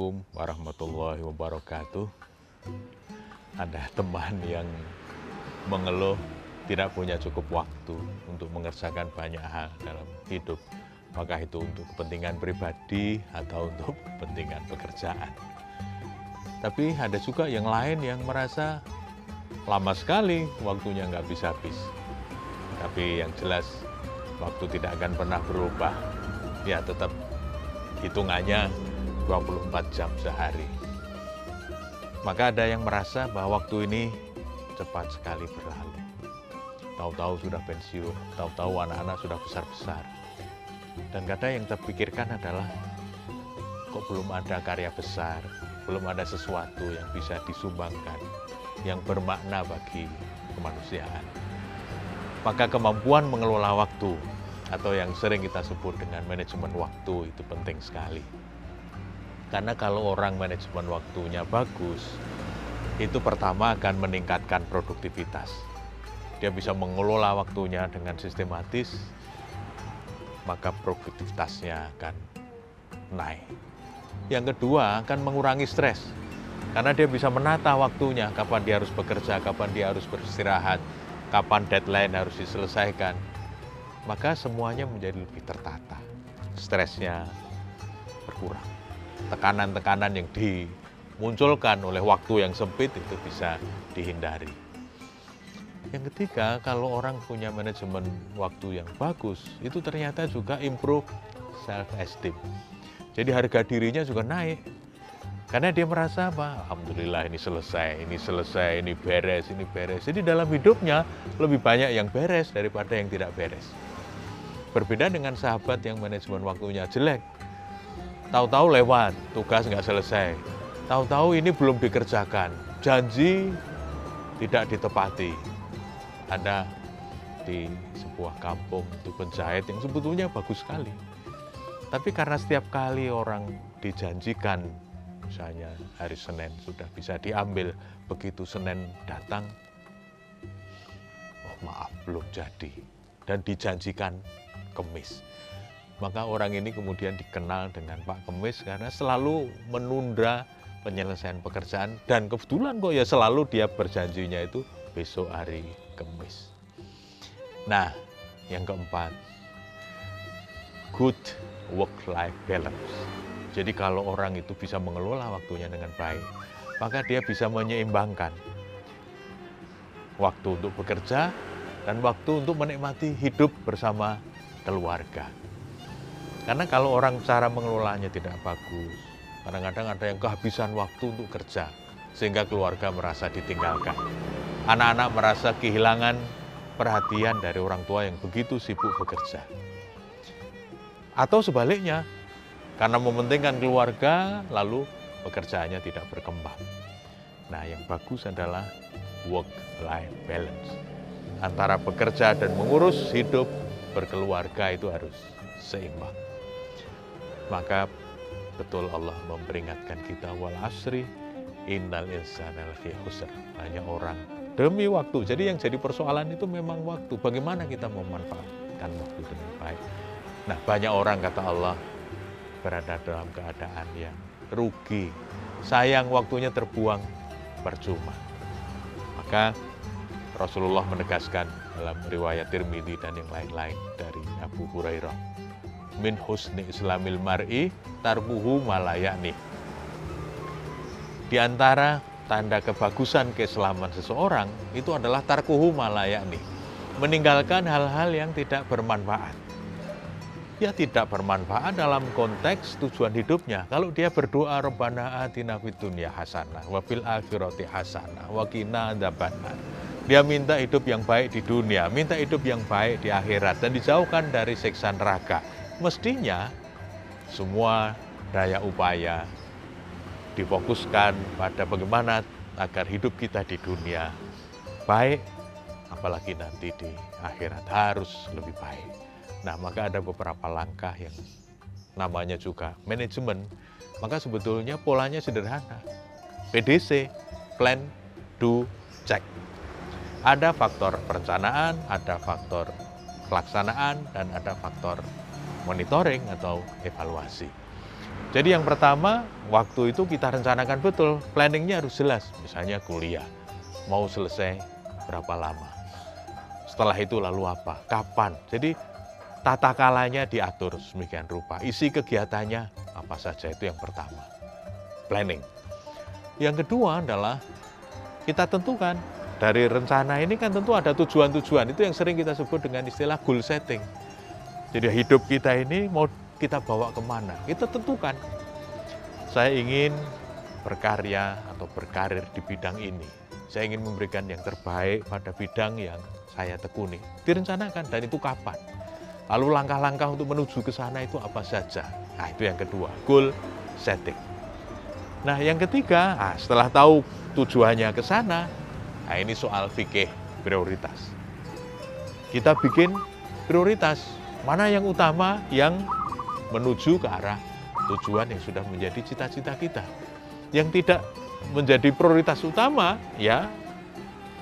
Assalamualaikum warahmatullahi wabarakatuh. Ada teman yang mengeluh tidak punya cukup waktu untuk mengerjakan banyak hal dalam hidup. Apakah itu untuk kepentingan pribadi atau untuk kepentingan pekerjaan. Tapi ada juga yang lain yang merasa lama sekali waktunya nggak bisa habis. Tapi yang jelas waktu tidak akan pernah berubah. Ya tetap hitungannya 24 jam sehari. Maka ada yang merasa bahwa waktu ini cepat sekali berlalu. Tahu-tahu sudah pensiun, tahu-tahu anak-anak sudah besar-besar. Dan kadang yang terpikirkan adalah kok belum ada karya besar, belum ada sesuatu yang bisa disumbangkan, yang bermakna bagi kemanusiaan. Maka kemampuan mengelola waktu atau yang sering kita sebut dengan manajemen waktu itu penting sekali. Karena kalau orang manajemen waktunya bagus, itu pertama akan meningkatkan produktivitas. Dia bisa mengelola waktunya dengan sistematis, maka produktivitasnya akan naik. Yang kedua akan mengurangi stres, karena dia bisa menata waktunya, kapan dia harus bekerja, kapan dia harus beristirahat, kapan deadline harus diselesaikan. Maka semuanya menjadi lebih tertata, stresnya berkurang tekanan-tekanan yang dimunculkan oleh waktu yang sempit itu bisa dihindari. Yang ketiga, kalau orang punya manajemen waktu yang bagus, itu ternyata juga improve self-esteem. Jadi harga dirinya juga naik. Karena dia merasa apa? Alhamdulillah ini selesai, ini selesai, ini beres, ini beres. Jadi dalam hidupnya lebih banyak yang beres daripada yang tidak beres. Berbeda dengan sahabat yang manajemen waktunya jelek, Tahu-tahu lewat, tugas nggak selesai. Tahu-tahu ini belum dikerjakan, janji tidak ditepati. Ada di sebuah kampung itu penjahit yang sebetulnya bagus sekali. Tapi karena setiap kali orang dijanjikan, misalnya hari Senin sudah bisa diambil, begitu Senin datang, oh maaf belum jadi, dan dijanjikan kemis maka orang ini kemudian dikenal dengan Pak Kemis karena selalu menunda penyelesaian pekerjaan dan kebetulan kok ya selalu dia berjanjinya itu besok hari Kemis. Nah, yang keempat, good work-life balance. Jadi kalau orang itu bisa mengelola waktunya dengan baik, maka dia bisa menyeimbangkan waktu untuk bekerja dan waktu untuk menikmati hidup bersama keluarga. Karena kalau orang cara mengelolanya tidak bagus, kadang-kadang ada yang kehabisan waktu untuk kerja, sehingga keluarga merasa ditinggalkan. Anak-anak merasa kehilangan perhatian dari orang tua yang begitu sibuk bekerja. Atau sebaliknya, karena mementingkan keluarga, lalu pekerjaannya tidak berkembang. Nah, yang bagus adalah work-life balance. Antara bekerja dan mengurus hidup berkeluarga itu harus seimbang. Maka betul Allah memperingatkan kita wal asri innal insana lafi khusr. Hanya orang demi waktu. Jadi yang jadi persoalan itu memang waktu. Bagaimana kita memanfaatkan waktu dengan baik. Nah, banyak orang kata Allah berada dalam keadaan yang rugi. Sayang waktunya terbuang percuma. Maka Rasulullah menegaskan dalam riwayat Tirmidzi dan yang lain-lain dari Abu Hurairah min husni islamil mar'i tarbuhu malayani. Di antara tanda kebagusan keislaman seseorang itu adalah tarkuhu malayani. Meninggalkan hal-hal yang tidak bermanfaat. Ya tidak bermanfaat dalam konteks tujuan hidupnya. Kalau dia berdoa Rabbana atina fid dunya hasanah wa fil akhirati hasanah wa qina adzabannar. Dia minta hidup yang baik di dunia, minta hidup yang baik di akhirat dan dijauhkan dari siksa neraka mestinya semua daya upaya difokuskan pada bagaimana agar hidup kita di dunia baik, apalagi nanti di akhirat harus lebih baik. Nah, maka ada beberapa langkah yang namanya juga manajemen. Maka sebetulnya polanya sederhana. PDC, plan, do, check. Ada faktor perencanaan, ada faktor pelaksanaan, dan ada faktor monitoring atau evaluasi. Jadi yang pertama, waktu itu kita rencanakan betul, planningnya harus jelas. Misalnya kuliah, mau selesai berapa lama. Setelah itu lalu apa, kapan. Jadi tata kalanya diatur semikian rupa. Isi kegiatannya apa saja itu yang pertama. Planning. Yang kedua adalah kita tentukan dari rencana ini kan tentu ada tujuan-tujuan. Itu yang sering kita sebut dengan istilah goal setting. Jadi hidup kita ini mau kita bawa ke mana. Kita tentukan. Saya ingin berkarya atau berkarir di bidang ini. Saya ingin memberikan yang terbaik pada bidang yang saya tekuni. Direncanakan dan itu kapan. Lalu langkah-langkah untuk menuju ke sana itu apa saja. Nah itu yang kedua, goal setting. Nah yang ketiga, nah, setelah tahu tujuannya ke sana, nah ini soal fikih prioritas. Kita bikin prioritas, mana yang utama, yang menuju ke arah tujuan yang sudah menjadi cita-cita kita. Yang tidak menjadi prioritas utama, ya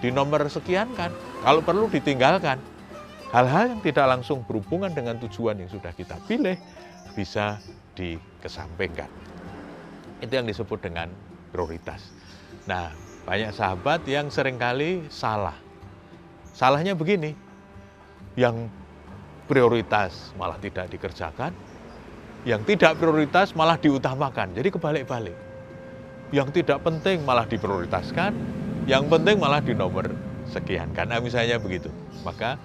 di nomor sekian kan. Kalau perlu ditinggalkan. Hal-hal yang tidak langsung berhubungan dengan tujuan yang sudah kita pilih bisa dikesampingkan. Itu yang disebut dengan prioritas. Nah, banyak sahabat yang sering kali salah. Salahnya begini, yang prioritas malah tidak dikerjakan, yang tidak prioritas malah diutamakan. Jadi kebalik-balik. Yang tidak penting malah diprioritaskan, yang penting malah di nomor sekian. Karena misalnya begitu. Maka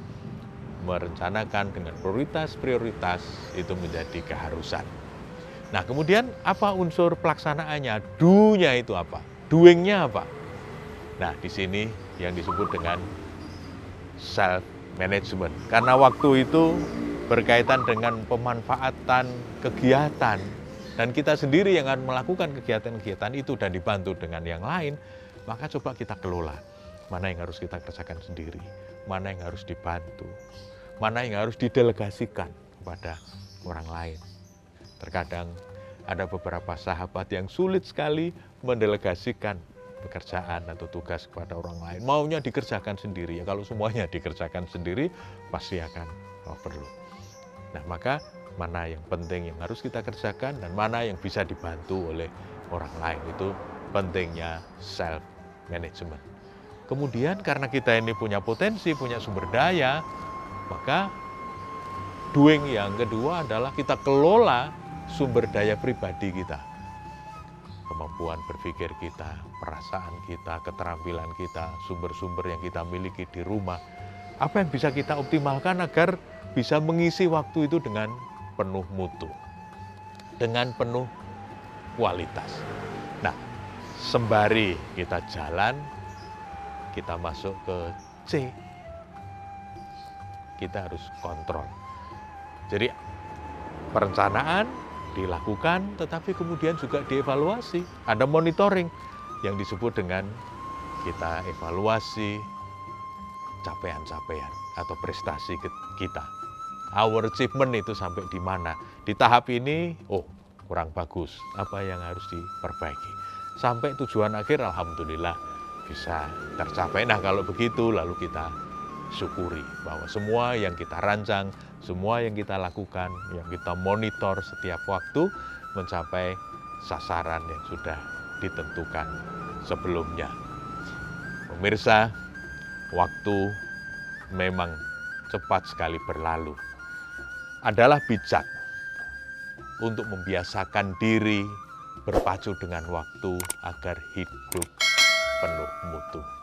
merencanakan dengan prioritas-prioritas itu menjadi keharusan. Nah kemudian apa unsur pelaksanaannya? Do-nya itu apa? Doing-nya apa? Nah di sini yang disebut dengan self management. Karena waktu itu berkaitan dengan pemanfaatan kegiatan dan kita sendiri yang akan melakukan kegiatan-kegiatan itu dan dibantu dengan yang lain, maka coba kita kelola. Mana yang harus kita kerjakan sendiri, mana yang harus dibantu, mana yang harus didelegasikan kepada orang lain. Terkadang ada beberapa sahabat yang sulit sekali mendelegasikan pekerjaan atau tugas kepada orang lain. Maunya dikerjakan sendiri. Ya kalau semuanya dikerjakan sendiri pasti akan oh, perlu. Nah, maka mana yang penting yang harus kita kerjakan dan mana yang bisa dibantu oleh orang lain itu pentingnya self management. Kemudian karena kita ini punya potensi, punya sumber daya, maka doing yang kedua adalah kita kelola sumber daya pribadi kita. Kemampuan berpikir kita, perasaan kita, keterampilan kita, sumber-sumber yang kita miliki di rumah. Apa yang bisa kita optimalkan agar bisa mengisi waktu itu dengan penuh mutu, dengan penuh kualitas. Nah, sembari kita jalan, kita masuk ke C, kita harus kontrol. Jadi perencanaan dilakukan, tetapi kemudian juga dievaluasi. Ada monitoring yang disebut dengan kita evaluasi capaian-capaian atau prestasi kita our achievement itu sampai di mana. Di tahap ini, oh kurang bagus, apa yang harus diperbaiki. Sampai tujuan akhir, Alhamdulillah bisa tercapai. Nah kalau begitu, lalu kita syukuri bahwa semua yang kita rancang, semua yang kita lakukan, yang kita monitor setiap waktu, mencapai sasaran yang sudah ditentukan sebelumnya. Pemirsa, waktu memang cepat sekali berlalu adalah bijak untuk membiasakan diri berpacu dengan waktu agar hidup penuh mutu.